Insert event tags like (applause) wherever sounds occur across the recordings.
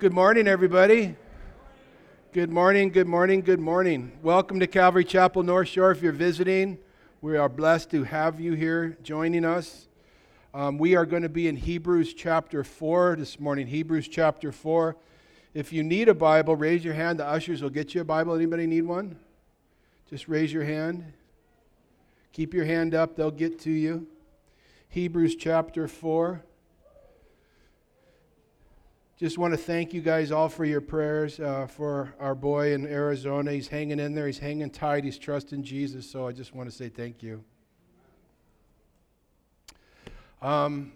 Good morning, everybody. Good morning, good morning, good morning. Welcome to Calvary Chapel North Shore. If you're visiting, we are blessed to have you here joining us. Um, we are going to be in Hebrews chapter 4 this morning. Hebrews chapter 4. If you need a Bible, raise your hand. The ushers will get you a Bible. Anybody need one? Just raise your hand. Keep your hand up, they'll get to you. Hebrews chapter 4 just want to thank you guys all for your prayers uh, for our boy in Arizona. He's hanging in there, he's hanging tight, he's trusting Jesus. So I just want to say thank you. Um,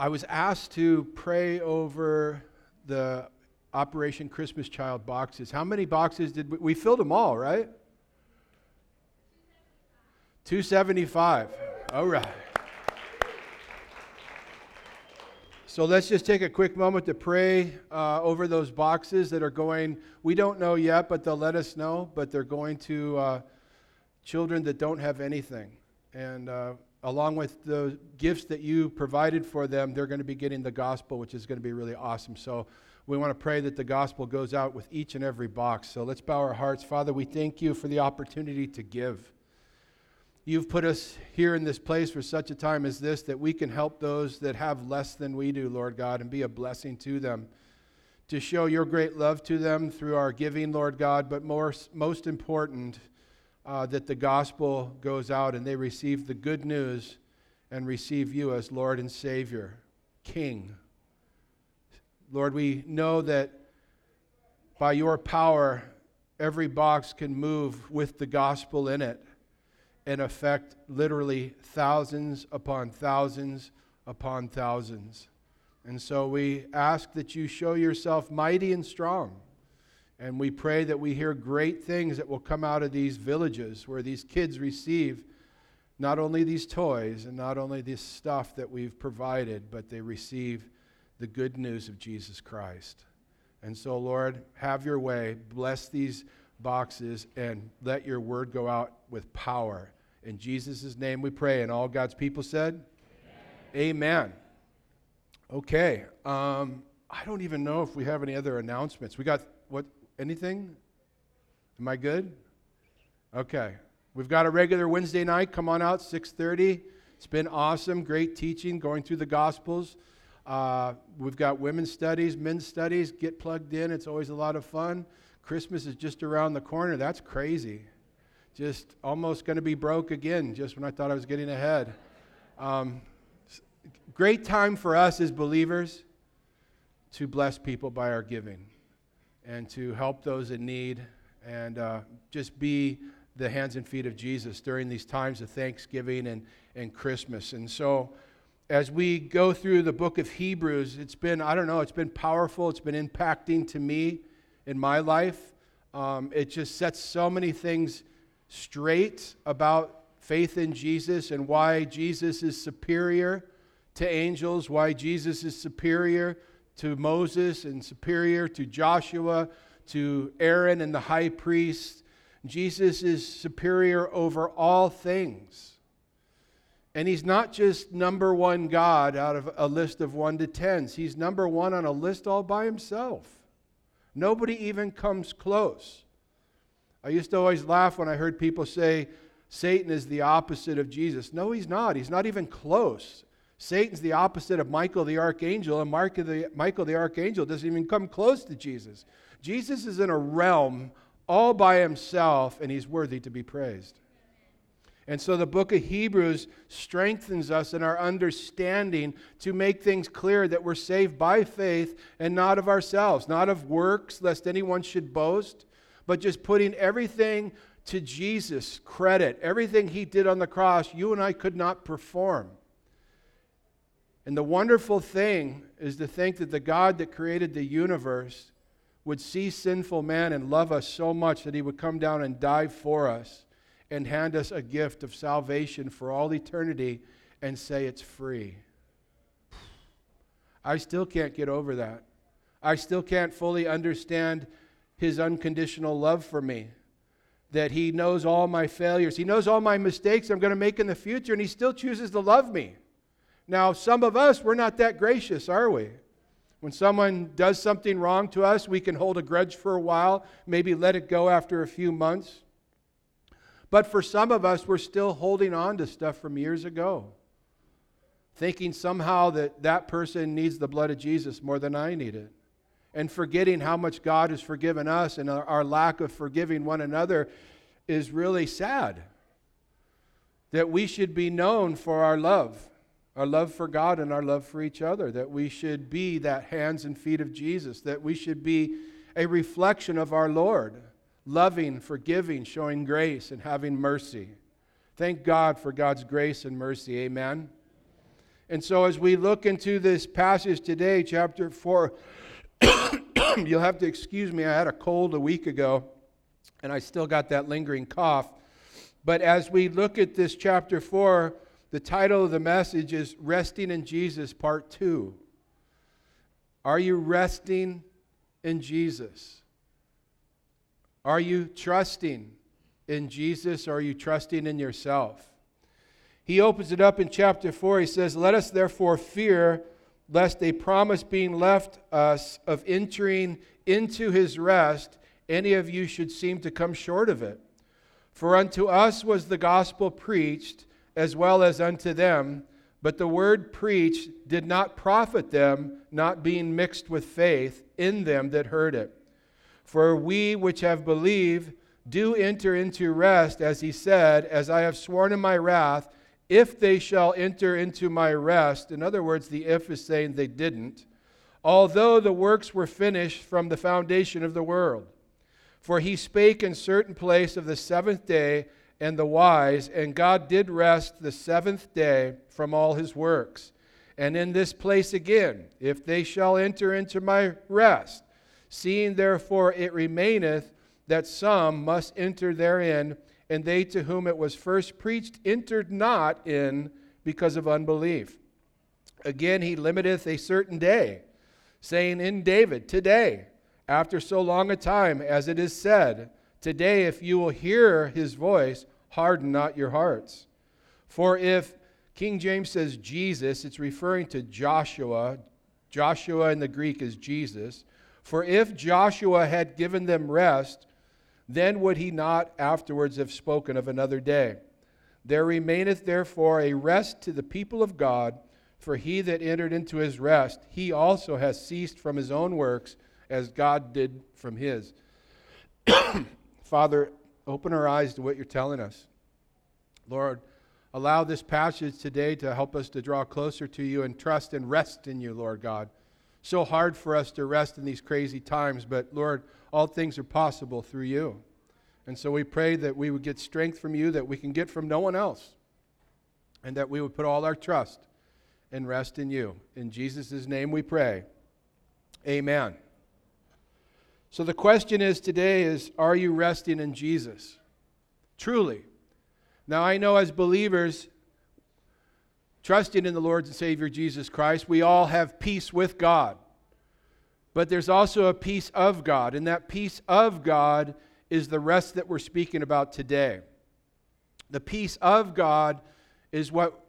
I was asked to pray over the Operation Christmas Child boxes. How many boxes did we, we filled them all, right? 275. All right. So let's just take a quick moment to pray uh, over those boxes that are going. We don't know yet, but they'll let us know. But they're going to uh, children that don't have anything. And uh, along with the gifts that you provided for them, they're going to be getting the gospel, which is going to be really awesome. So we want to pray that the gospel goes out with each and every box. So let's bow our hearts. Father, we thank you for the opportunity to give. You've put us here in this place for such a time as this that we can help those that have less than we do, Lord God, and be a blessing to them. To show your great love to them through our giving, Lord God, but more, most important, uh, that the gospel goes out and they receive the good news and receive you as Lord and Savior, King. Lord, we know that by your power, every box can move with the gospel in it and affect literally thousands upon thousands upon thousands. And so we ask that you show yourself mighty and strong. And we pray that we hear great things that will come out of these villages where these kids receive not only these toys and not only this stuff that we've provided, but they receive the good news of Jesus Christ. And so, Lord, have your way. Bless these boxes and let your word go out with power. In Jesus' name we pray. And all God's people said, Amen. Amen. Okay. Um, I don't even know if we have any other announcements. We got what? Anything? Am I good? Okay. We've got a regular Wednesday night. Come on out, 6:30. It's been awesome. Great teaching, going through the Gospels. Uh, we've got women's studies, men's studies. Get plugged in. It's always a lot of fun. Christmas is just around the corner. That's crazy just almost going to be broke again just when I thought I was getting ahead. Um, great time for us as believers to bless people by our giving and to help those in need and uh, just be the hands and feet of Jesus during these times of Thanksgiving and, and Christmas. And so, as we go through the book of Hebrews, it's been, I don't know, it's been powerful. It's been impacting to me in my life. Um, it just sets so many things straight about faith in Jesus and why Jesus is superior to angels, why Jesus is superior to Moses and superior to Joshua, to Aaron and the high priest. Jesus is superior over all things. And he's not just number one God out of a list of one to tens. He's number one on a list all by himself. Nobody even comes close. I used to always laugh when I heard people say Satan is the opposite of Jesus. No, he's not. He's not even close. Satan's the opposite of Michael the archangel, and the, Michael the archangel doesn't even come close to Jesus. Jesus is in a realm all by himself, and he's worthy to be praised. And so the book of Hebrews strengthens us in our understanding to make things clear that we're saved by faith and not of ourselves, not of works, lest anyone should boast but just putting everything to Jesus credit. Everything he did on the cross, you and I could not perform. And the wonderful thing is to think that the God that created the universe would see sinful man and love us so much that he would come down and die for us and hand us a gift of salvation for all eternity and say it's free. I still can't get over that. I still can't fully understand his unconditional love for me. That he knows all my failures. He knows all my mistakes I'm going to make in the future, and he still chooses to love me. Now, some of us, we're not that gracious, are we? When someone does something wrong to us, we can hold a grudge for a while, maybe let it go after a few months. But for some of us, we're still holding on to stuff from years ago, thinking somehow that that person needs the blood of Jesus more than I need it, and forgetting how much God has forgiven us and our, lack of forgiving one another is really sad. That we should be known for our love our love for God and our love for each other, that we should be that hands and feet of Jesus, that we should be a reflection of our Lord, loving, forgiving, showing grace, and having mercy. Thank God for God's grace and mercy. Amen. And so, as we look into this passage today, chapter 4, (coughs) you'll have to excuse me, I had a cold a week ago, and I still got that lingering cough. But as we look at this chapter 4, the title of the message is Resting in Jesus, Part 2. Are you resting in Jesus? Are you trusting in Jesus or are you trusting in yourself? He opens it up in chapter 4. He says, Let us therefore fear lest a promise being left us of entering into his rest, any of you should seem to come short of it. For unto us was the gospel preached as well as unto them. But the word preached did not profit them, not being mixed with faith in them that heard it. For we which have believed do enter into rest, as he said, As I have sworn in my wrath, if they shall enter into my rest. In other words, the if is saying they didn't, although the works were finished from the foundation of the world. For he spake in certain place of the seventh day and the wise, and God did rest the seventh day from all his works. And in this place again, if they shall enter into my rest, seeing therefore it remaineth that some must enter therein, and they to whom it was first preached entered not in because of unbelief. Again, he limiteth a certain day, saying in David, Today, after so long a time, as it is said, Today, if you will hear his voice, harden not your hearts. For if King James says Jesus, it's referring to Joshua. Joshua in the Greek is Jesus. For if Joshua had given them rest, then would he not afterwards have spoken of another day. There remaineth therefore a rest to the people of God, for he that entered into his rest, he also has ceased from his own works, as God did from his. (coughs) Father, open our eyes to what you're telling us. Lord, allow this passage today to help us to draw closer to you and trust and rest in you, Lord God. So hard for us to rest in these crazy times, but Lord, all things are possible through you. And so we pray that we would get strength from you that we can get from no one else, and that we would put all our trust and rest in you. In Jesus' name we pray. Amen. So the question is today is are you resting in Jesus? Truly. Now I know as believers trusting in the Lord and Savior Jesus Christ, we all have peace with God. But there's also a peace of God, and that peace of God is the rest that we're speaking about today. The peace of God is what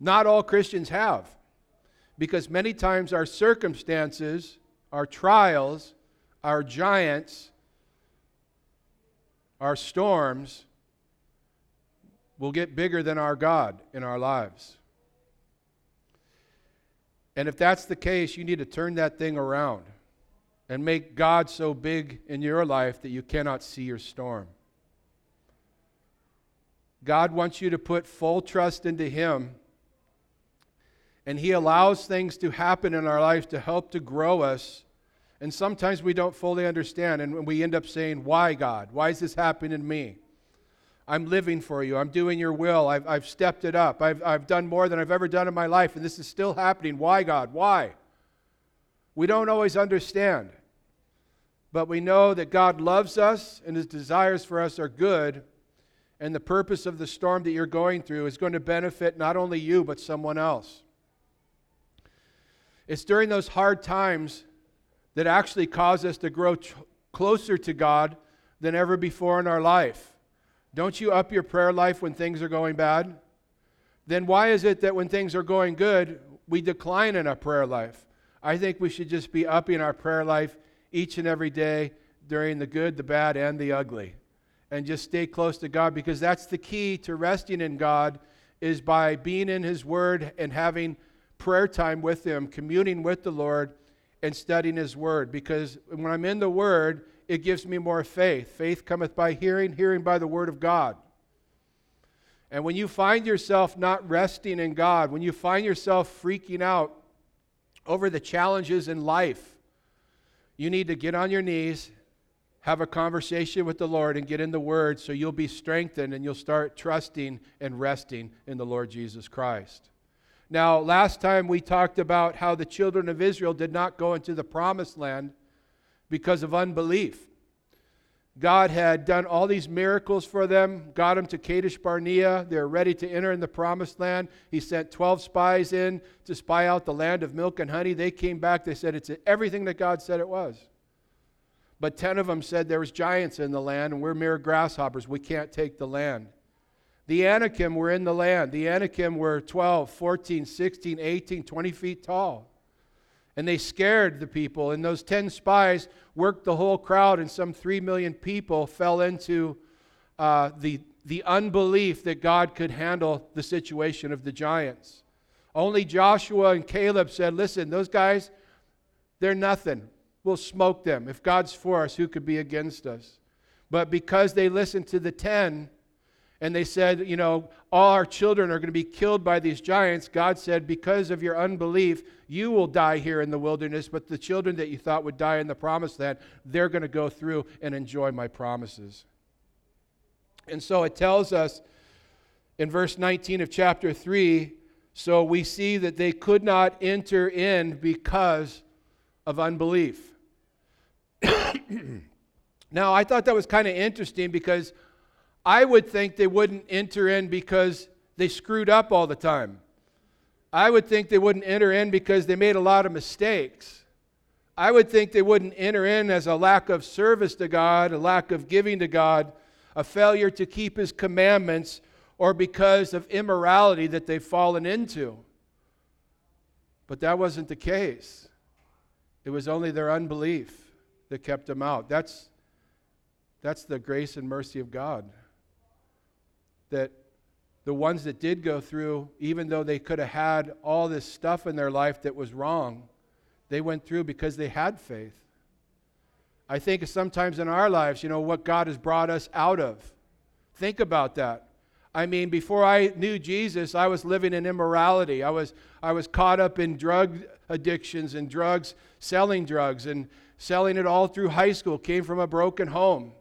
not all Christians have. Because many times our circumstances, our trials, our giants, our storms will get bigger than our God in our lives. And if that's the case, you need to turn that thing around and make God so big in your life that you cannot see your storm. God wants you to put full trust into Him, and He allows things to happen in our life to help to grow us and sometimes we don't fully understand, and we end up saying, Why, God? Why is this happening to me? I'm living for you. I'm doing your will. I've, I've stepped it up. I've, I've done more than I've ever done in my life, and this is still happening. Why, God? Why? We don't always understand, but we know that God loves us and his desires for us are good, and the purpose of the storm that you're going through is going to benefit not only you, but someone else. It's during those hard times that actually cause us to grow ch- closer to God than ever before in our life. Don't you up your prayer life when things are going bad? Then why is it that when things are going good, we decline in our prayer life? I think we should just be upping our prayer life each and every day during the good, the bad, and the ugly. And just stay close to God because that's the key to resting in God is by being in His Word and having prayer time with Him, communing with the Lord, and studying His Word. Because when I'm in the Word, it gives me more faith. Faith cometh by hearing, hearing by the Word of God. And when you find yourself not resting in God, when you find yourself freaking out over the challenges in life, you need to get on your knees, have a conversation with the Lord, and get in the Word so you'll be strengthened and you'll start trusting and resting in the Lord Jesus Christ. Now, last time we talked about how the children of Israel did not go into the promised land because of unbelief. God had done all these miracles for them, got them to Kadesh Barnea. They're ready to enter in the promised land. He sent 12 spies in to spy out the land of milk and honey. They came back, they said it's everything that God said it was. But 10 of them said there was giants in the land and we're mere grasshoppers. We can't take the land. The Anakim were in the land. The Anakim were 12, 14, 16, 18, 20 feet tall. And they scared the people. And those 10 spies worked the whole crowd, and some 3 million people fell into uh, the, the unbelief that God could handle the situation of the giants. Only Joshua and Caleb said, Listen, those guys, they're nothing. We'll smoke them. If God's for us, who could be against us? But because they listened to the 10, and they said, you know, all our children are going to be killed by these giants. God said, because of your unbelief, you will die here in the wilderness, but the children that you thought would die in the promised land, they're going to go through and enjoy my promises. And so it tells us in verse 19 of chapter 3 so we see that they could not enter in because of unbelief. (coughs) now, I thought that was kind of interesting because I would think they wouldn't enter in because they screwed up all the time. I would think they wouldn't enter in because they made a lot of mistakes. I would think they wouldn't enter in as a lack of service to God, a lack of giving to God, a failure to keep His commandments, or because of immorality that they've fallen into. But that wasn't the case. It was only their unbelief that kept them out. That's, that's the grace and mercy of God that the ones that did go through, even though they could have had all this stuff in their life that was wrong, they went through because they had faith. I think sometimes in our lives, you know, what God has brought us out of. Think about that. I mean, before I knew Jesus, I was living in immorality. I was, I was caught up in drug addictions and drugs, selling drugs, and selling it all through high school. Came from a broken home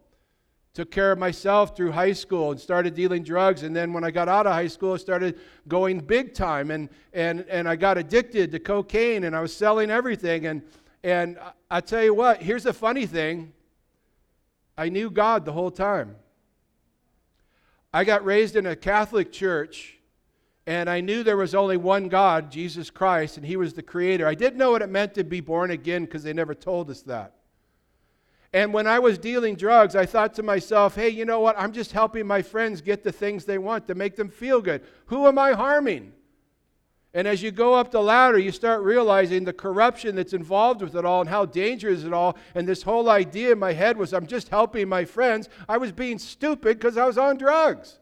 took care of myself through high school and started dealing drugs. And then when i got out of high school i started going big time. And, and, and i got addicted to cocaine and i was selling everything. And, and i tell you what here's the funny thing. I knew god the whole time. I got raised in a catholic church and i knew there was only one god jesus christ and he was the creator. I didn't know what it meant to be born again because they never told us that and when I was dealing drugs, I thought to myself, hey, you know what? I'm just helping my friends get the things they want to make them feel good. Who am I harming? And as you go up the ladder, you start realizing the corruption that's involved with it all and how dangerous it all. And this whole idea in my head was I'm just helping my friends. I was being stupid because I was on drugs.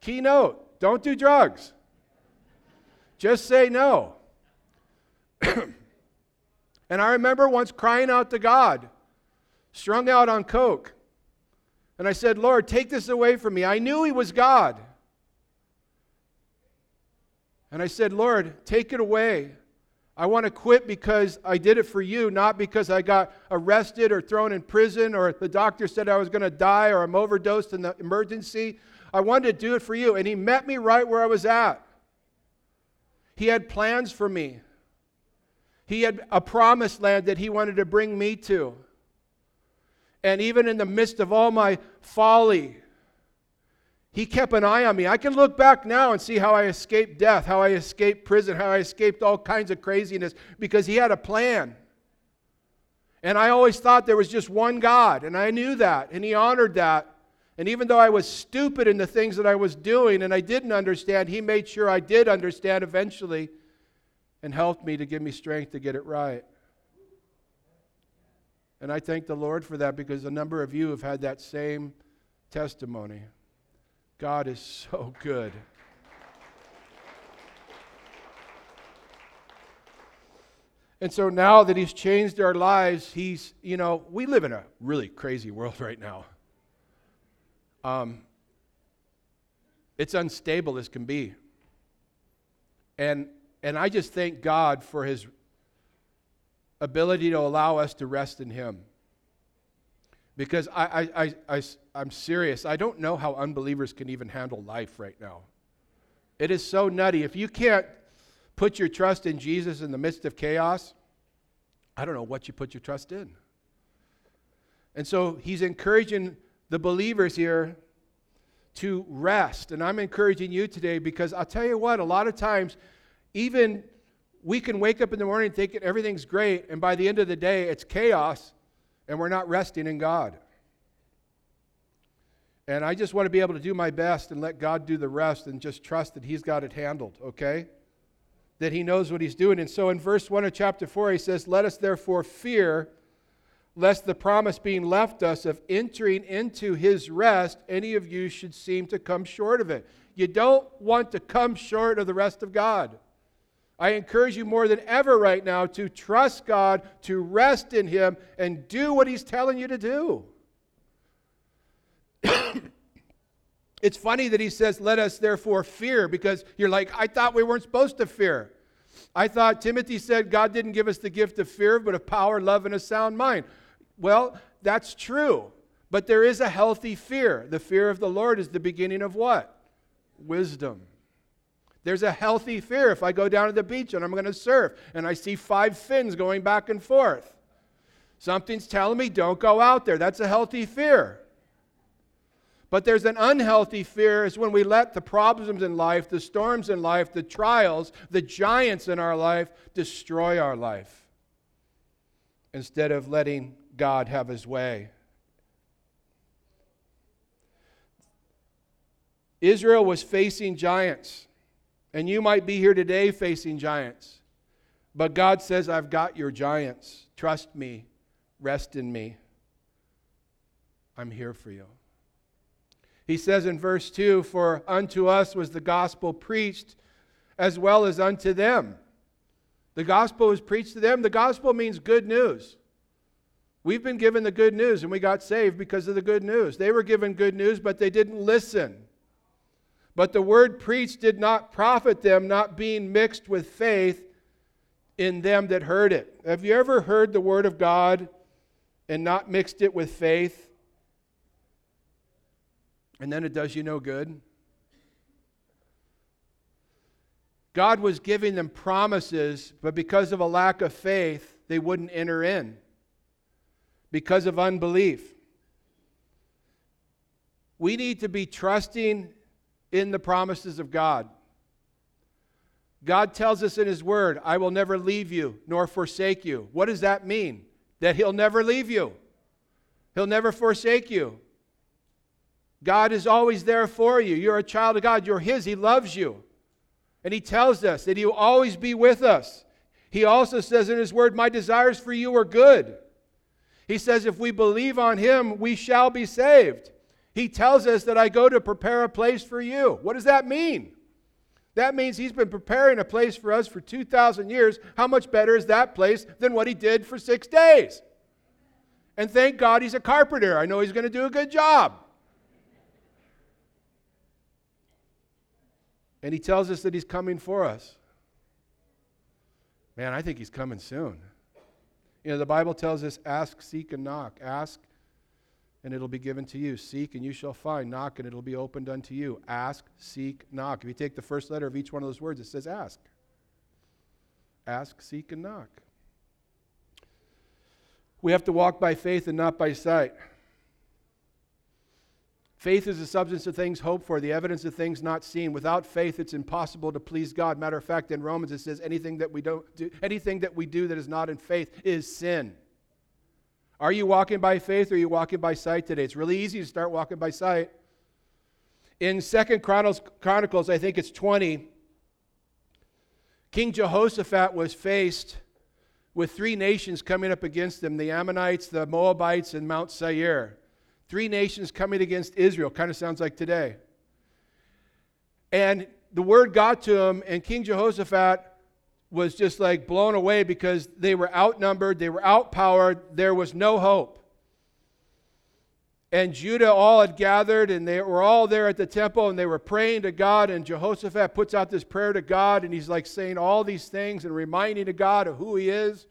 Keynote don't do drugs, just say no. (clears throat) and I remember once crying out to God strung out on coke. And I said, Lord, take this away from me. I knew he was God. And I said, Lord, take it away. I want to quit because I did it for you, not because I got arrested or thrown in prison or the doctor said I was going to die or I'm overdosed in the emergency. I wanted to do it for you. And he met me right where I was at. He had plans for me, he had a promised land that he wanted to bring me to. And even in the midst of all my folly, he kept an eye on me. I can look back now and see how I escaped death, how I escaped prison, how I escaped all kinds of craziness because he had a plan. And I always thought there was just one God, and I knew that, and he honored that. And even though I was stupid in the things that I was doing and I didn't understand, he made sure I did understand eventually. and helped me to give me strength to get it right. And I thank the Lord for that because a number of you have had that same testimony. God is (laughs) so good. And so now that he's changed our lives, he's, you know, we live in a really crazy world (laughs) right now. Um, it's unstable as can be. And, and I just thank God for his ability to allow us to rest in him. Because I, I, I, I, I'm serious. I don't know how unbelievers can even handle life right now. It is so nutty. If you can't put your trust in Jesus in the midst of chaos, I don't know what you put your trust in. And so he's encouraging the believers here to rest. And I'm encouraging you today because I'll tell you what, a lot of times, even we can wake up in the morning thinking everything's great, and by the end of the day, it's chaos, and we're not resting in God. And I just want to be able to do my best and let God do the rest and just trust that He's got it handled, okay? That He knows what He's doing. And so in verse 1 of chapter 4, He says, Let us therefore fear lest the promise being left us of entering into his rest, any of you should seem to come short of it. You don't want to come short of the rest of God. I encourage you more than ever right now to trust God, to rest in him, and do what he's telling you to do. (coughs) it's funny that he says, Let us therefore fear, because you're like, I thought we weren't supposed to fear. I thought Timothy said God didn't give us the gift of fear, but of power, love, and a sound mind. Well, that's true. But there is a healthy fear. The fear of the Lord is the beginning of what? Wisdom. There's a healthy fear if I go down to the beach and I'm going to surf and I see five fins going back and forth. Something's telling me don't go out there. That's a healthy fear. But there's an unhealthy fear is when we let the problems in life, the storms in life, the trials, the giants in our life destroy our life instead of letting God have his way. Israel was facing giants, and you might be here today facing giants. But God says, I've got your giants. Trust me, rest in me. I'm here for you. He says in verse 2 For unto us was the gospel preached as well as unto them. The gospel was preached to them. The gospel means good news. We've been given the good news and we got saved because of the good news. They were given good news, but they didn't listen. But the word preached did not profit them, not being mixed with faith in them that heard it. Have you ever heard the word of God and not mixed it with faith? And then it does you no good? God was giving them promises, but because of a lack of faith, they wouldn't enter in because of unbelief. We need to be trusting in the promises of God. God tells us in His Word, I will never leave you nor forsake you. What does that mean? That He'll never leave you, He'll never forsake you. God is always there for you. You're a child of God, you're His, He loves you. And He tells us that He will always be with us. He also says in His Word, My desires for you are good. He says, if we believe on him, we shall be saved. He tells us that I go to prepare a place for you. What does that mean? That means he's been preparing a place for us for 2,000 years. How much better is that place than what he did for six days? And thank God he's a carpenter. I know he's going to do a good job. And he tells us that he's coming for us. Man, I think he's coming soon. You know, the Bible tells us ask, seek, and knock. Ask, and it'll be given to you. Seek, and you shall find. Knock, and it'll be opened unto you. Ask, seek, knock. If you take the first letter of each one of those words, it says ask. Ask, seek, and knock. We have to walk by faith and not by sight. Faith is the substance of things hoped for, the evidence of things not seen. Without faith, it's impossible to please God. Matter of fact, in Romans it says anything that we don't do, anything that we do that is not in faith is sin. Are you walking by faith or are you walking by sight today? It's really easy to start walking by sight. In Second Chronicles, I think it's 20, King Jehoshaphat was faced with three nations coming up against him the Ammonites, the Moabites, and Mount Seir. Three nations coming against Israel. Kind of sounds like today. And the word got to him, and King Jehoshaphat was just like blown away because they were outnumbered, they were outpowered, there was no hope. And Judah all had gathered, and they were all there at the temple, and they were praying to God. And Jehoshaphat puts out this prayer to God, and he's like saying all these things and reminding to God of who he is.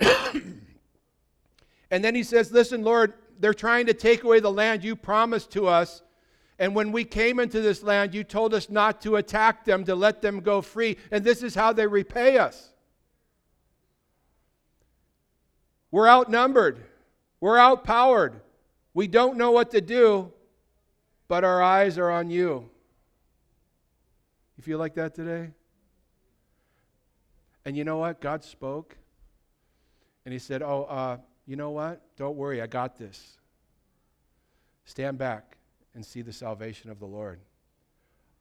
(coughs) and then he says, Listen, Lord, they're trying to take away the land you promised to us. And when we came into this land, you told us not to attack them, to let them go free. And this is how they repay us. We're outnumbered, we're outpowered. We don't know what to do, but our eyes are on you. You feel like that today? And you know what? God spoke. And He said, Oh, uh, you know what? Don't worry, I got this. Stand back and see the salvation of the Lord.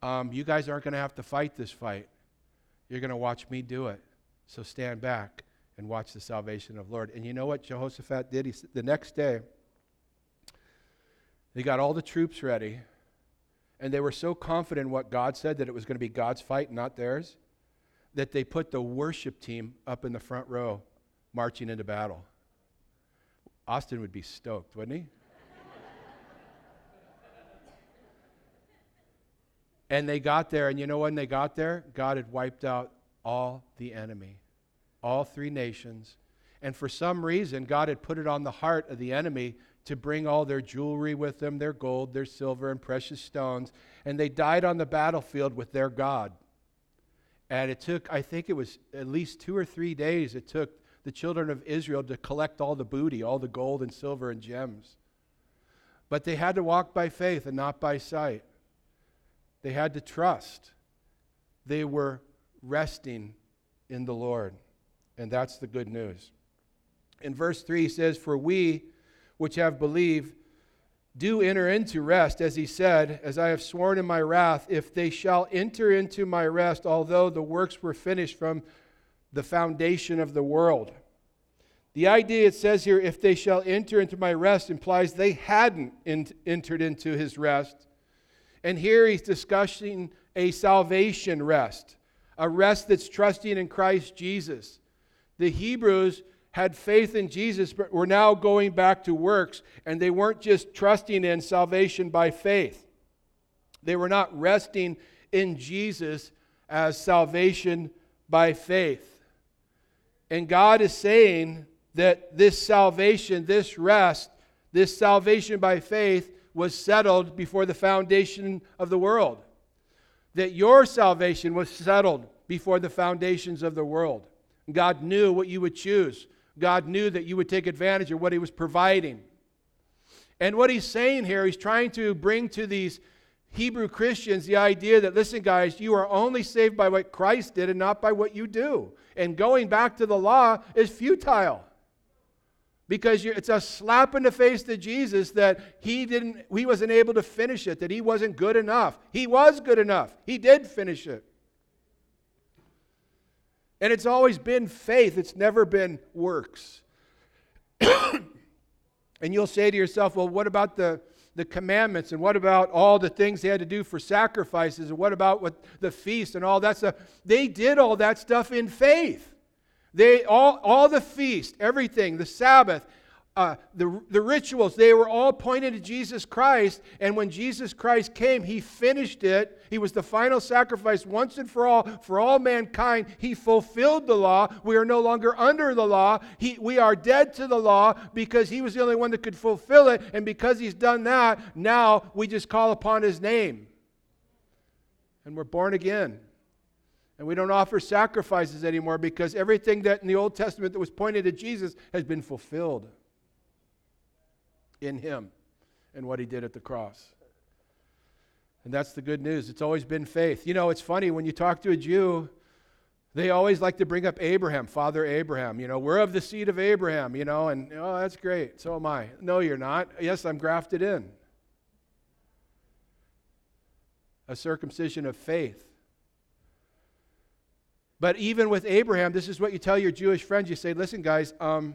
Um, you guys aren't going to have to fight this fight. You're going to watch me do it. So stand back and watch the salvation of the Lord. And you know what Jehoshaphat did? He, the next day, they got all the troops ready, and they were so confident in what God said that it was going to be God's fight, not theirs, that they put the worship team up in the front row marching into battle. Austin would be stoked, wouldn't he? And they got there, and you know when they got there? God had wiped out all the enemy, all three nations. And for some reason, God had put it on the heart of the enemy to bring all their jewelry with them, their gold, their silver, and precious stones. And they died on the battlefield with their God. And it took, I think it was at least two or three days, it took the children of Israel to collect all the booty, all the gold and silver and gems. But they had to walk by faith and not by sight. They had to trust. They were resting in the Lord. And that's the good news. In verse 3, he says, For we which have believed do enter into rest, as he said, As I have sworn in my wrath, if they shall enter into my rest, although the works were finished from the foundation of the world. The idea it says here, if they shall enter into my rest, implies they hadn't in, entered into his rest and here he's discussing a salvation rest, a rest that's trusting in Christ Jesus. The Hebrews had faith in Jesus, but were now going back to works, and they weren't just trusting in salvation by faith. They were not resting in Jesus as salvation by faith. And God is saying that this salvation, this rest, this salvation by faith was settled before the foundation of the world. That your salvation was settled before the foundations of the world. God knew what you would choose. God knew that you would take advantage of what He was providing. And what He's saying here, He's trying to bring to these Hebrew Christians the idea that, listen, guys, you are only saved by what Christ did and not by what you do. And going back to the law is futile because it's a slap in the face to Jesus that he didn't he wasn't able to finish it that he wasn't good enough. He was good enough. He did finish it. And it's always been faith. It's never been works. (coughs) And you'll say to yourself well what about the the commandments? And what about all the things they had to do for sacrifices? And what about what the feast and all that stuff? They did all that stuff in faith they all, all the feast, everything, the Sabbath, uh, the, the rituals, they were all pointed to Jesus Christ. And when Jesus Christ came, he finished it. He was the final sacrifice once and for all for all mankind. He fulfilled the law. We are no longer under the law. He, we are dead to the law because he was the only one that could fulfill it. And because he's done that, now we just call upon his name. And we're born again. And we don't offer sacrifices anymore because everything that in the Old Testament that was pointed to Jesus has been fulfilled in him and what he did at the cross. And that's the good news. It's always been faith. You know, it's funny when you talk to a Jew, they always like to bring up Abraham, Father Abraham. You know, we're of the seed of Abraham, you know, and oh, that's great. So am I. No, you're not. Yes, I'm grafted in. A circumcision of faith But even with Abraham, this is what you tell your Jewish friends. You say, listen, guys, um,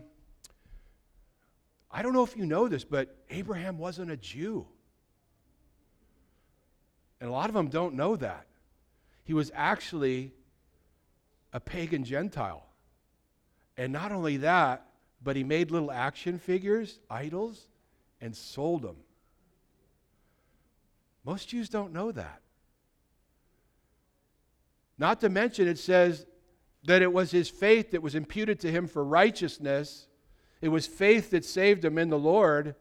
I don't know if you know this, but Abraham wasn't a Jew. And a lot of them don't know that. He was actually a pagan Gentile. And not only that, but he made little action figures, idols, and sold them. Most Jews don't know that. Not to mention, it says that it was his faith that was imputed to him for righteousness. It was faith that saved him in the Lord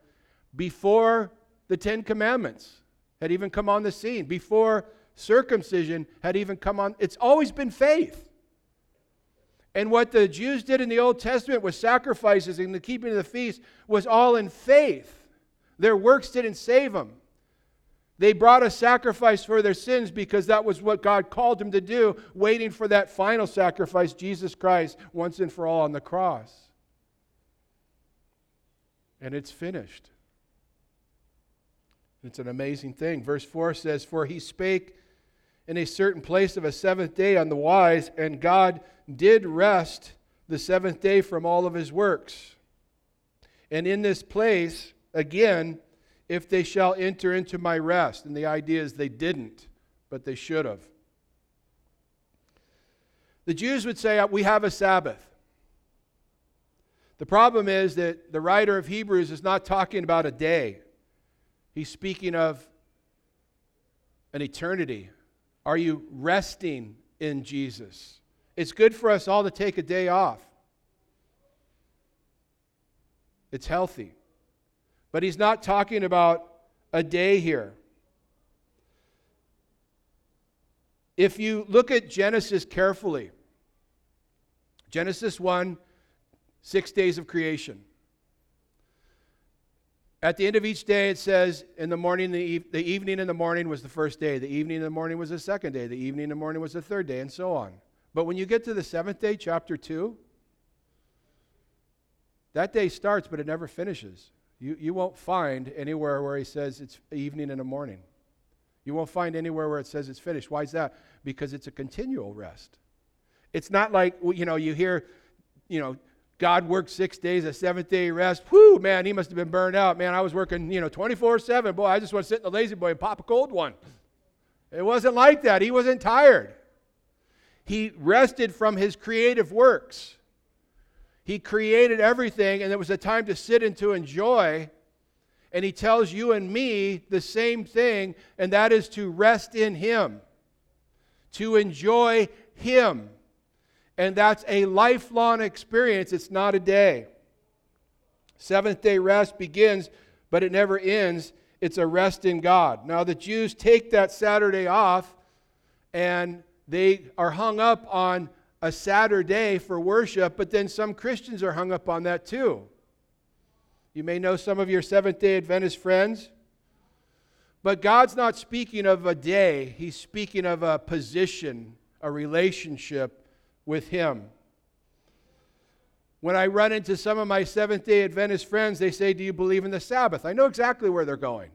before the Ten Commandments had even come on the scene, before circumcision had even come on. It's always been faith. And what the Jews did in the Old Testament with sacrifices and the keeping of the feast was all in faith. Their works didn't save them. They brought a sacrifice for their sins because that was what God called them to do, waiting for that final sacrifice, Jesus Christ, once and for all on the cross. And it's finished. It's an amazing thing. Verse 4 says, For he spake in a certain place of a seventh day on the wise, and God did rest the seventh day from all of his works. And in this place, again, if they shall enter into my rest. And the idea is they didn't, but they should have. The Jews would say, uh, We have a Sabbath. The problem is that the writer of Hebrews is not talking about a day, he's speaking of an eternity, are you resting in Jesus? It's good for us all to take a day off. It's healthy. But he's not talking about a day here. If you look at Genesis carefully, Genesis 1, six days of creation. At the end of each day, it says, in the morning, the, e- the evening and the morning was the first day. The evening and the morning was the second day. The evening and the morning was the third day, and so on. But when you get to the seventh day, chapter 2, that day starts, but it never finishes. You, you won't find anywhere where he says it's evening and the morning. You won't find anywhere where it says it's finished. Why is that? Because it's a continual rest. It's not like, you know, you hear, you know, God worked six days, a seventh day rest. Whew, man, he must have been burned out. Man, I was working, you know, 24 7. Boy, I just want to sit in the La-Z-Boy and pop a cold one. It wasn't like that. He wasn't tired. He rested from his creative works. He created everything, and it was a time to sit and to enjoy. And he tells you and me the same thing, and that is to rest in him, to enjoy him. And that's a lifelong experience, it's not a day. Seventh day rest begins, but it never ends. It's a rest in God. Now, the Jews take that Saturday off and they are hung up on a Saturday for worship, but then some Christians are hung up on that too. You may know some of your Seventh day Adventist friends. But God's not speaking of a day, He's speaking of a position, a relationship with Him. When I run into some of my Seventh day Adventist friends, they say, Do you believe in the Sabbath? I know exactly where they're going.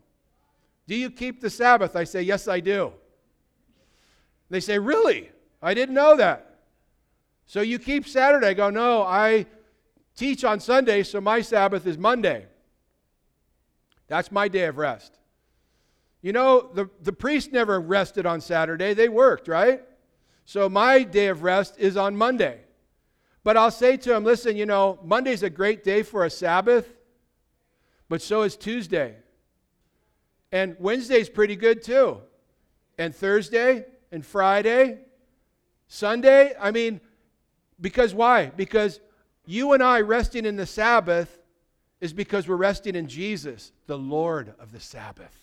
Do you keep the Sabbath? I say, Yes, I do. They say, Really? I didn't know that. So you keep Saturday. I go, No, I teach on Sunday, so my Sabbath is Monday. That's my day of rest. You know, the, the priest never rested on Saturday, they worked, right? So my day of rest is on Monday. But I'll say to him, listen, you know, Monday's a great day for a Sabbath, but so is Tuesday. And Wednesday's pretty good too. And Thursday and Friday, Sunday, I mean, because why? Because you and I resting in the Sabbath is because we're resting in Jesus, the Lord of the Sabbath.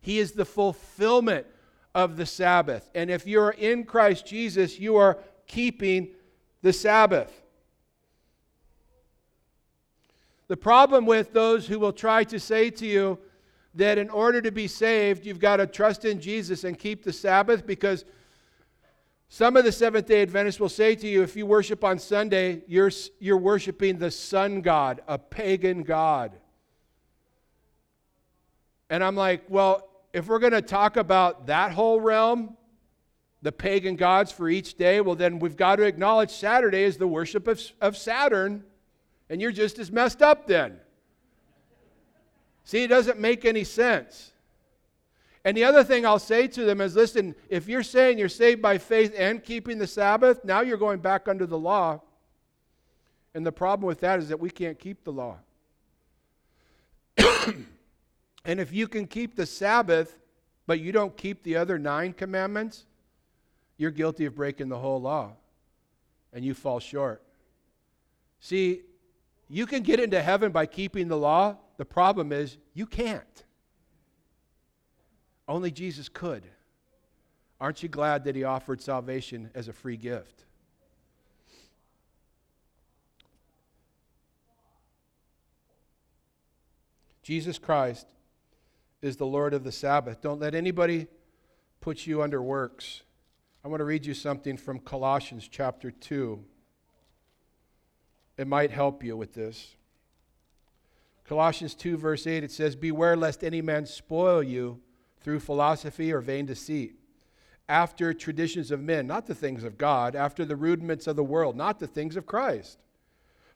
He is the fulfillment of the Sabbath. And if you're in Christ Jesus, you are keeping the Sabbath. The problem with those who will try to say to you that in order to be saved, you've got to trust in Jesus and keep the Sabbath because some of the Seventh day Adventists will say to you if you worship on Sunday, you're, you're worshiping the sun god, a pagan god. And I'm like, well, if we're going to talk about that whole realm, the pagan gods for each day, well, then we've got to acknowledge Saturday is the worship of, of Saturn, and you're just as messed up then. See, it doesn't make any sense. And the other thing I'll say to them is listen, if you're saying you're saved by faith and keeping the Sabbath, now you're going back under the law. And the problem with that is that we can't keep the law. (coughs) and if you can keep the Sabbath, but you don't keep the other nine commandments, you're guilty of breaking the whole law and you fall short. See, you can get into heaven by keeping the law. The problem is you can't. Only Jesus could. Aren't you glad that he offered salvation as a free gift? Jesus Christ is the Lord of the Sabbath. Don't let anybody put you under works. I want to read you something from Colossians chapter 2. It might help you with this. Colossians 2, verse 8, it says, Beware lest any man spoil you through philosophy or vain deceit, after traditions of men, not the things of God, after the rudiments of the world, not the things of Christ.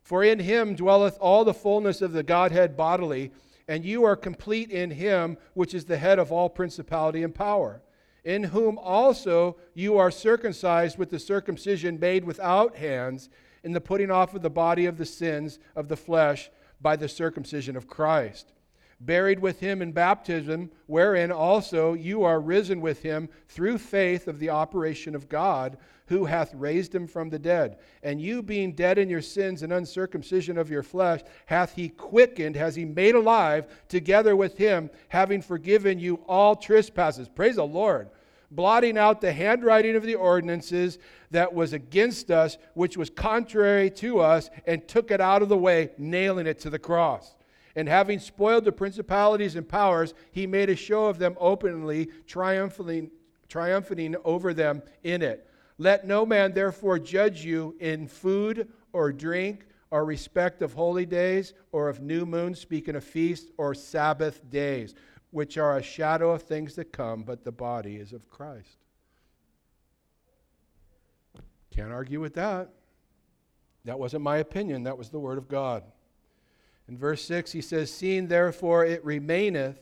For in him dwelleth all the fullness of the Godhead bodily, and you are complete in him, which is the head of all principality and power, in whom also you are circumcised with the circumcision made without hands, in the putting off of the body of the sins of the flesh by the circumcision of Christ buried with him in baptism, wherein also you are risen with him through faith of the operation of God, who hath raised him from the dead. And you, being dead in your sins and uncircumcision of your flesh, hath he quickened, has he made alive together with him, having forgiven you all trespasses. Praise the Lord. Blotting out the handwriting of the ordinances that was against us, which was contrary to us, and took it out of the way, nailing it to the cross. And having spoiled the principalities and powers, he made a show of them openly, triumphing, triumphing over them in it. Let no man therefore judge you in food or drink or respect of holy days or of new moons, speaking of feasts or Sabbath days, which are a shadow of things to come, but the body is of Christ. Can't argue with that. That wasn't my opinion, that was the Word of God. In verse 6, he says, Seeing therefore it remaineth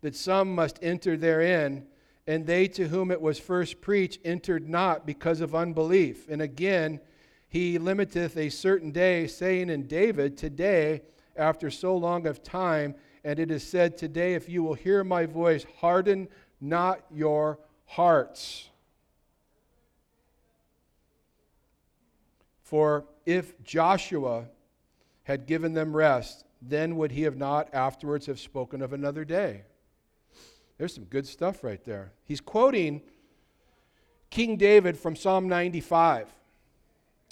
that some must enter therein, and they to whom it was first preached entered not because of unbelief. And again, he limiteth a certain day, saying in David, Today, after so long of time, and it is said, Today, if you will hear my voice, harden not your hearts. For if Joshua had given them rest, then would he have not afterwards have spoken of another day? There's some good stuff right there. He's quoting King David from Psalm 95.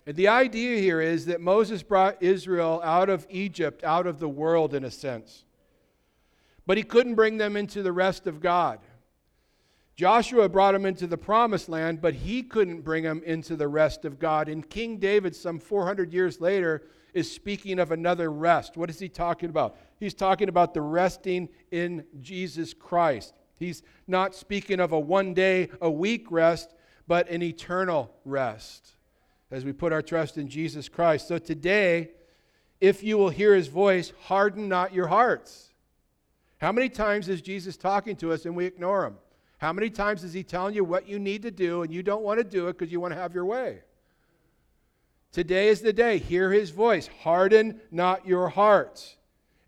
And the idea here is that Moses brought Israel out of Egypt, out of the world in a sense. But he couldn't bring them into the rest of God. Joshua brought them into the promised land, but he couldn't bring them into the rest of God. And King David, some 400 years later, is speaking of another rest. What is he talking about? He's talking about the resting in Jesus Christ. He's not speaking of a one day, a week rest, but an eternal rest as we put our trust in Jesus Christ. So today, if you will hear his voice, harden not your hearts. How many times is Jesus talking to us and we ignore him? How many times is he telling you what you need to do and you don't want to do it because you want to have your way? Today is the day. Hear his voice. Harden not your hearts.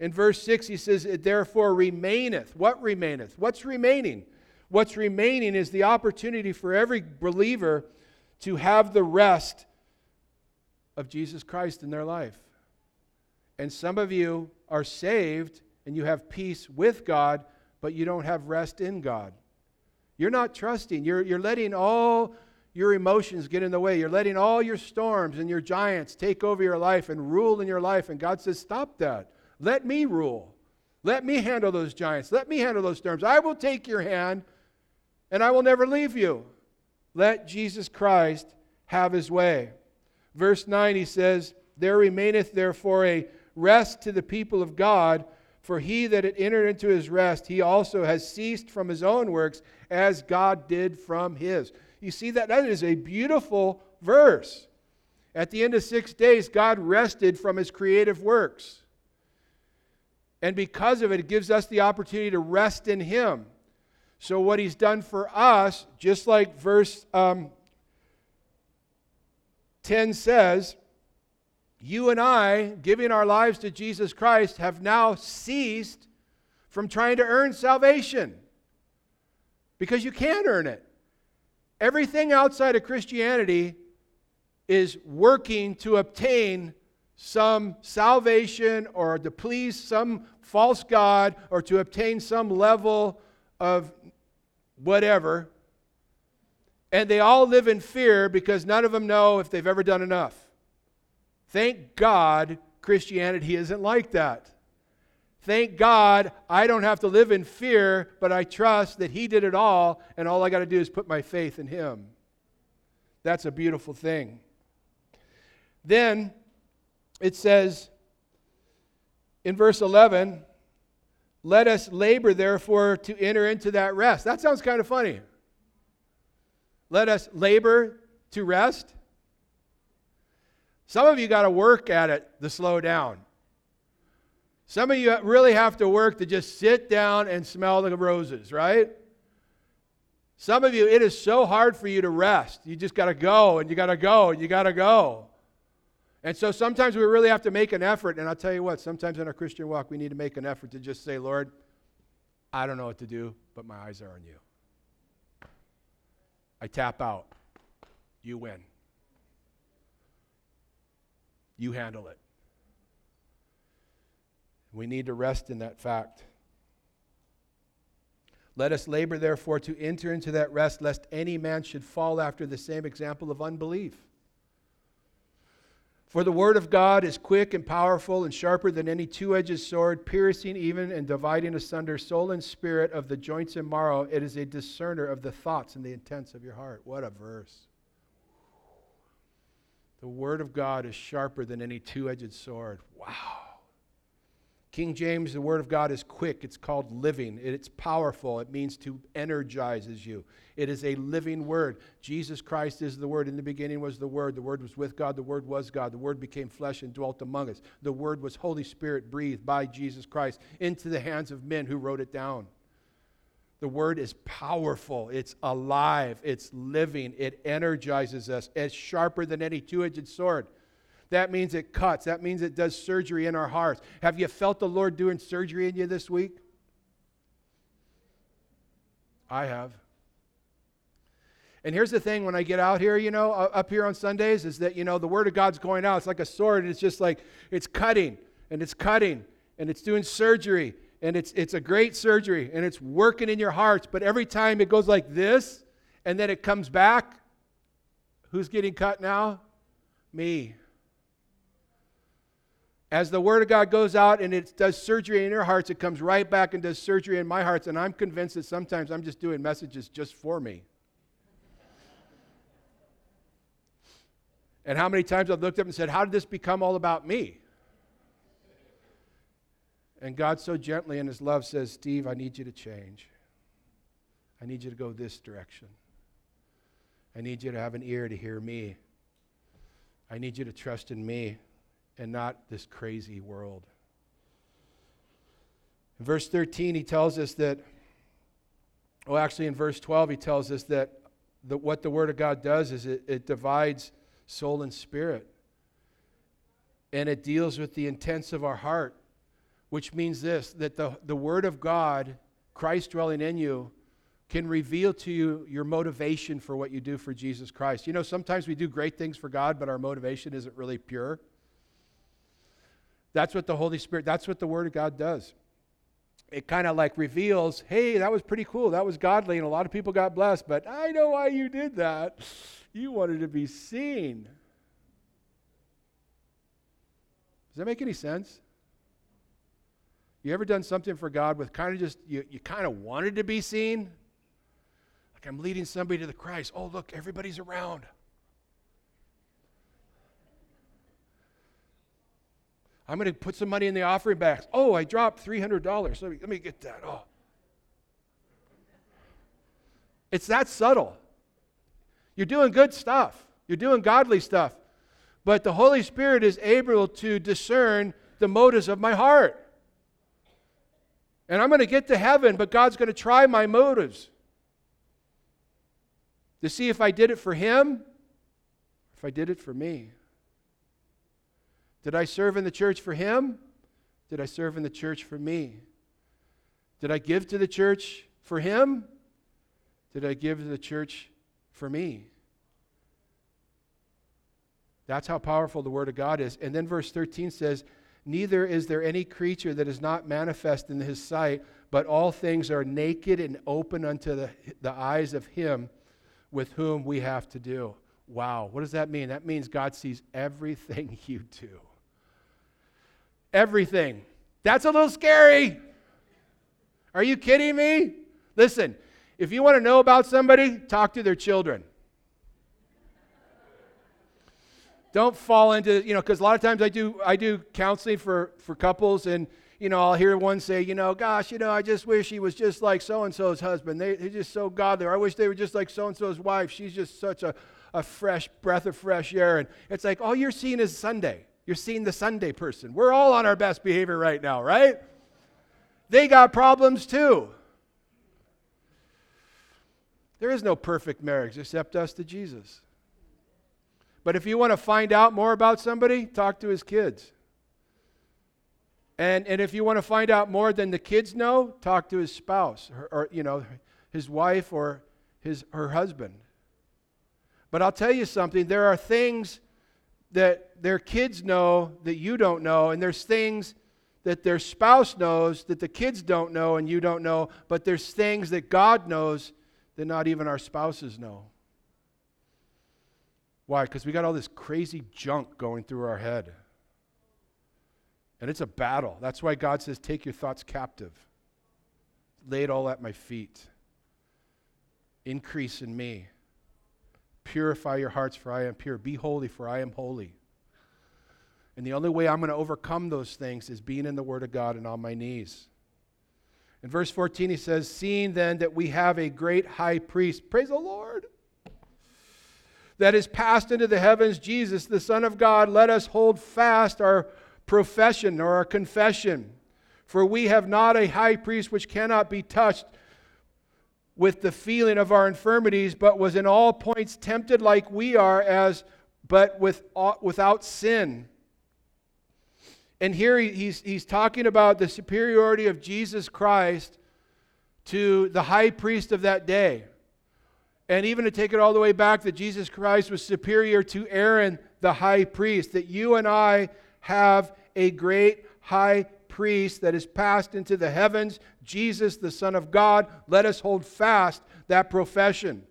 In verse 6, he says, It therefore remaineth. What remaineth? What's remaining? What's remaining is the opportunity for every believer to have the rest of Jesus Christ in their life. And some of you are saved and you have peace with God, but you don't have rest in God. You're not trusting. You're, you're letting all your emotions get in the way. You're letting all your storms and your giants take over your life and rule in your life. And God says, Stop that. Let me rule. Let me handle those giants. Let me handle those storms. I will take your hand and I will never leave you. Let Jesus Christ have his way. Verse 9, he says, There remaineth therefore a rest to the people of God, for he that had entered into his rest, he also has ceased from his own works, as God did from his. You see that? That is a beautiful verse. At the end of six days, God rested from his creative works. And because of it, it gives us the opportunity to rest in him. So, what he's done for us, just like verse um, 10 says, you and I, giving our lives to Jesus Christ, have now ceased from trying to earn salvation because you can't earn it. Everything outside of Christianity is working to obtain some salvation or to please some false God or to obtain some level of whatever. And they all live in fear because none of them know if they've ever done enough. Thank God Christianity isn't like that. Thank God I don't have to live in fear, but I trust that He did it all, and all I got to do is put my faith in Him. That's a beautiful thing. Then it says in verse 11, let us labor, therefore, to enter into that rest. That sounds kind of funny. Let us labor to rest. Some of you got to work at it to slow down. Some of you really have to work to just sit down and smell the roses, right? Some of you, it is so hard for you to rest. You just got to go and you got to go and you got to go. And so sometimes we really have to make an effort. And I'll tell you what, sometimes in our Christian walk, we need to make an effort to just say, Lord, I don't know what to do, but my eyes are on you. I tap out. You win. You handle it. We need to rest in that fact. Let us labor, therefore, to enter into that rest, lest any man should fall after the same example of unbelief. For the word of God is quick and powerful and sharper than any two edged sword, piercing even and dividing asunder soul and spirit of the joints and marrow. It is a discerner of the thoughts and the intents of your heart. What a verse. The word of God is sharper than any two edged sword. Wow. King James, the word of God is quick. It's called living. It's powerful. It means to energizes you. It is a living word. Jesus Christ is the word. In the beginning was the word. The word was with God. The word was God. The word became flesh and dwelt among us. The word was Holy Spirit breathed by Jesus Christ into the hands of men who wrote it down. The word is powerful. It's alive. It's living. It energizes us. It's sharper than any two edged sword. That means it cuts. That means it does surgery in our hearts. Have you felt the Lord doing surgery in you this week? I have. And here's the thing when I get out here, you know, up here on Sundays, is that, you know, the Word of God's going out. It's like a sword, and it's just like, it's cutting, and it's cutting, and it's doing surgery, and it's, it's a great surgery, and it's working in your hearts. But every time it goes like this, and then it comes back, who's getting cut now? Me. As the Word of God goes out and it does surgery in your hearts, it comes right back and does surgery in my hearts. And I'm convinced that sometimes I'm just doing messages just for me. and how many times I've looked up and said, How did this become all about me? And God so gently in His love says, Steve, I need you to change. I need you to go this direction. I need you to have an ear to hear me. I need you to trust in me and not this crazy world. In verse 13, he tells us that, well, actually, in verse 12, he tells us that the, what the Word of God does is it, it divides soul and spirit. And it deals with the intents of our heart, which means this that the, the Word of God, Christ dwelling in you, can reveal to you your motivation for what you do for Jesus Christ. You know, sometimes we do great things for God, but our motivation isn't really pure. That's what the Holy Spirit, that's what the Word of God does. It kind of like reveals, hey, that was pretty cool. That was godly, and a lot of people got blessed, but I know why you did that. You wanted to be seen. Does that make any sense? You ever done something for God with kind of just, you, you kind of wanted to be seen? Like I'm leading somebody to the Christ. Oh, look, everybody's around. I'm going to put some money in the offering box. Oh, I dropped $300. Let me, let me get that. Oh. It's that subtle. You're doing good stuff, you're doing godly stuff. But the Holy Spirit is able to discern the motives of my heart. And I'm going to get to heaven, but God's going to try my motives to see if I did it for Him, if I did it for me. Did I serve in the church for Him? Did I serve in the church for me? Did I give to the church for Him? Did I give to the church for me? That's how powerful the Word of God is. And then verse 13 says, Neither is there any creature that is not manifest in his sight, but all things are naked and open unto the, the eyes of him with whom we have to do. Wow, what does that mean? That means God sees everything (laughs) you do. Everything. That's a little scary. Are you kidding me? Listen, if you want to know about somebody, talk to their children. Don't fall into, you know, because a lot of times I do I do counseling for, for couples and you know, I'll hear one say, you know, gosh, you know, I just wish he was just like so and so's husband. They, they're just so godly. Or I wish they were just like so and so's wife. She's just such a, a fresh breath of fresh air. And it's like, all you're seeing is Sunday. You're seeing the Sunday person. We're all on our best behavior right now, right? They got problems too. There is no perfect marriage except us to Jesus. But if you want to find out more about somebody, talk to his kids. And, and if you want to find out more than the kids know, talk to his spouse or, or you know, his wife or his, her husband. But I'll tell you something there are things that their kids know that you don't know, and there's things that their spouse knows that the kids don't know and you don't know, but there's things that God knows that not even our spouses know. Why? Because we got all this crazy junk going through our head. And it's a battle. That's why God says, Take your thoughts captive, lay it all at my feet. Increase in me. Purify your hearts, for I am pure. Be holy, for I am holy. And the only way I'm going to overcome those things is being in the Word of God and on my knees. In verse 14, he says, Seeing then that we have a great high priest, praise the Lord, that is passed into the heavens, Jesus, the Son of God, let us hold fast our profession or our confession. For we have not a high priest which cannot be touched with the feeling of our infirmities, but was in all points tempted like we are, as but with, uh, without sin. And here he's, he's talking about the superiority of Jesus Christ to the high priest of that day. And even to take it all the way back, that Jesus Christ was superior to Aaron, the high priest, that you and I have a great high priest that is passed into the heavens, Jesus, the Son of God. Let us hold fast that profession.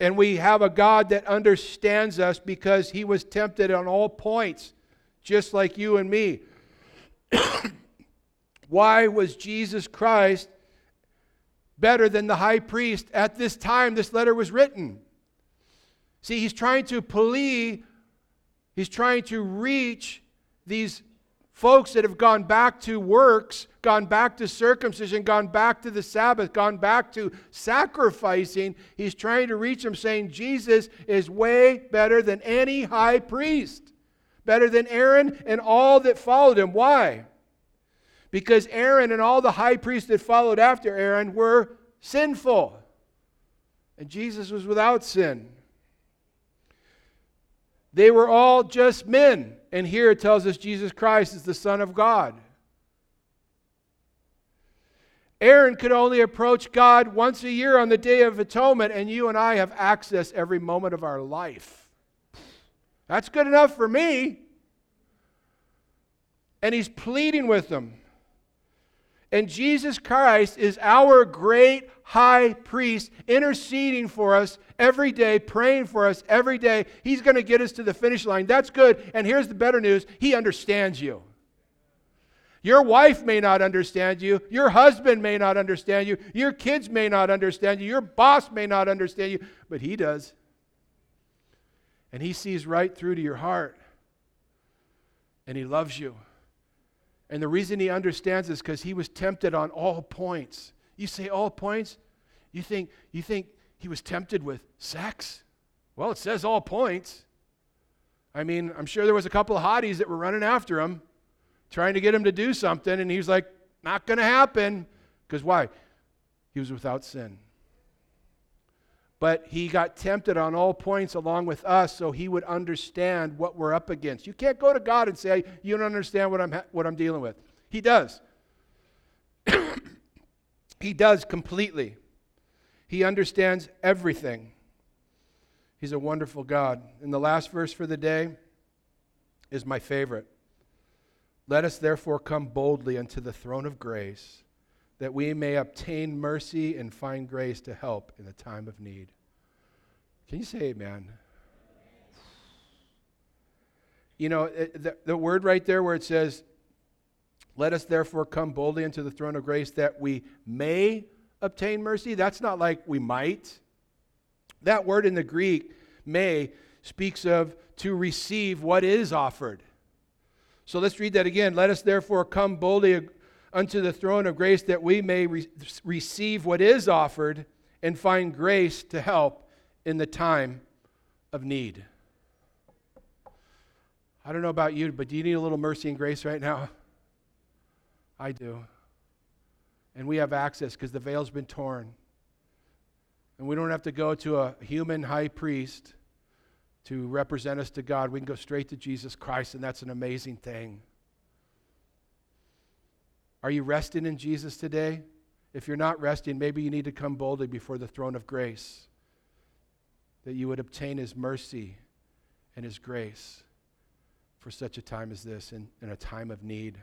And we have a God that understands us because he was tempted on all points, just like you and me. (coughs) Why was Jesus Christ better than the high priest at this time this letter was written. See, he's trying to plea, he's trying to reach these folks that have gone back to works, gone back to circumcision, gone back to the Sabbath, gone back to sacrificing. He's trying to reach them saying Jesus is way better than any high priest, better than Aaron and all that followed him. Why? because Aaron and all the high priests that followed after Aaron were sinful. And Jesus was without sin. They were all just men. And here it tells us Jesus Christ is the Son of God. Aaron could only approach God once a year on the Day of Atonement, and you and I have access every moment of our life. That's good enough for me. And he's pleading with them. And Jesus Christ is our great high priest, interceding for us every day, praying for us every day. He's going to get us to the finish line. That's good. And here's the better news He understands you. Your wife may not understand you. Your husband may not understand you. Your kids may not understand you. Your boss may not understand you. But He does. And He sees right through to your heart. And He loves you. And the reason he understands is because he was tempted on all points. You say all points? You think, you think he was tempted with sex. Well, it says all points. I mean, I'm sure there was a couple of hotties that were running after him, trying to get him to do something, and he's like, not going to happen. Because why? He was without sin. But he got tempted on all points along with us so he would understand what we're up against. You can't go to God and say, You don't understand what I'm, ha- what I'm dealing with. He does. (coughs) he does completely. He understands everything. He's a wonderful God. And the last verse for the day is my favorite. Let us therefore come boldly unto the throne of grace that we may obtain mercy and find grace to help in the time of need. Can you say amen? You know, eh, the, the word right there where it says, Let us therefore come boldly into the throne of grace that we may obtain mercy, that's not like we might. That word in the Greek, may, speaks of to receive what is offered. So let's read that again. Let us therefore come boldly unto the throne of grace that we may re- receive what is offered and find grace to help in the time of need. I don't know about you, but do you need a little mercy and grace right now? I do. And we have access because the veil's been torn. And we don't have to go to a human high priest to represent us to God. We can go straight to Jesus Christ, and that's an amazing thing. Are you resting in Jesus today? If you're not resting, maybe you need to come boldly before the throne of grace that you would obtain his mercy and his grace for such a time as this in, in a time of need.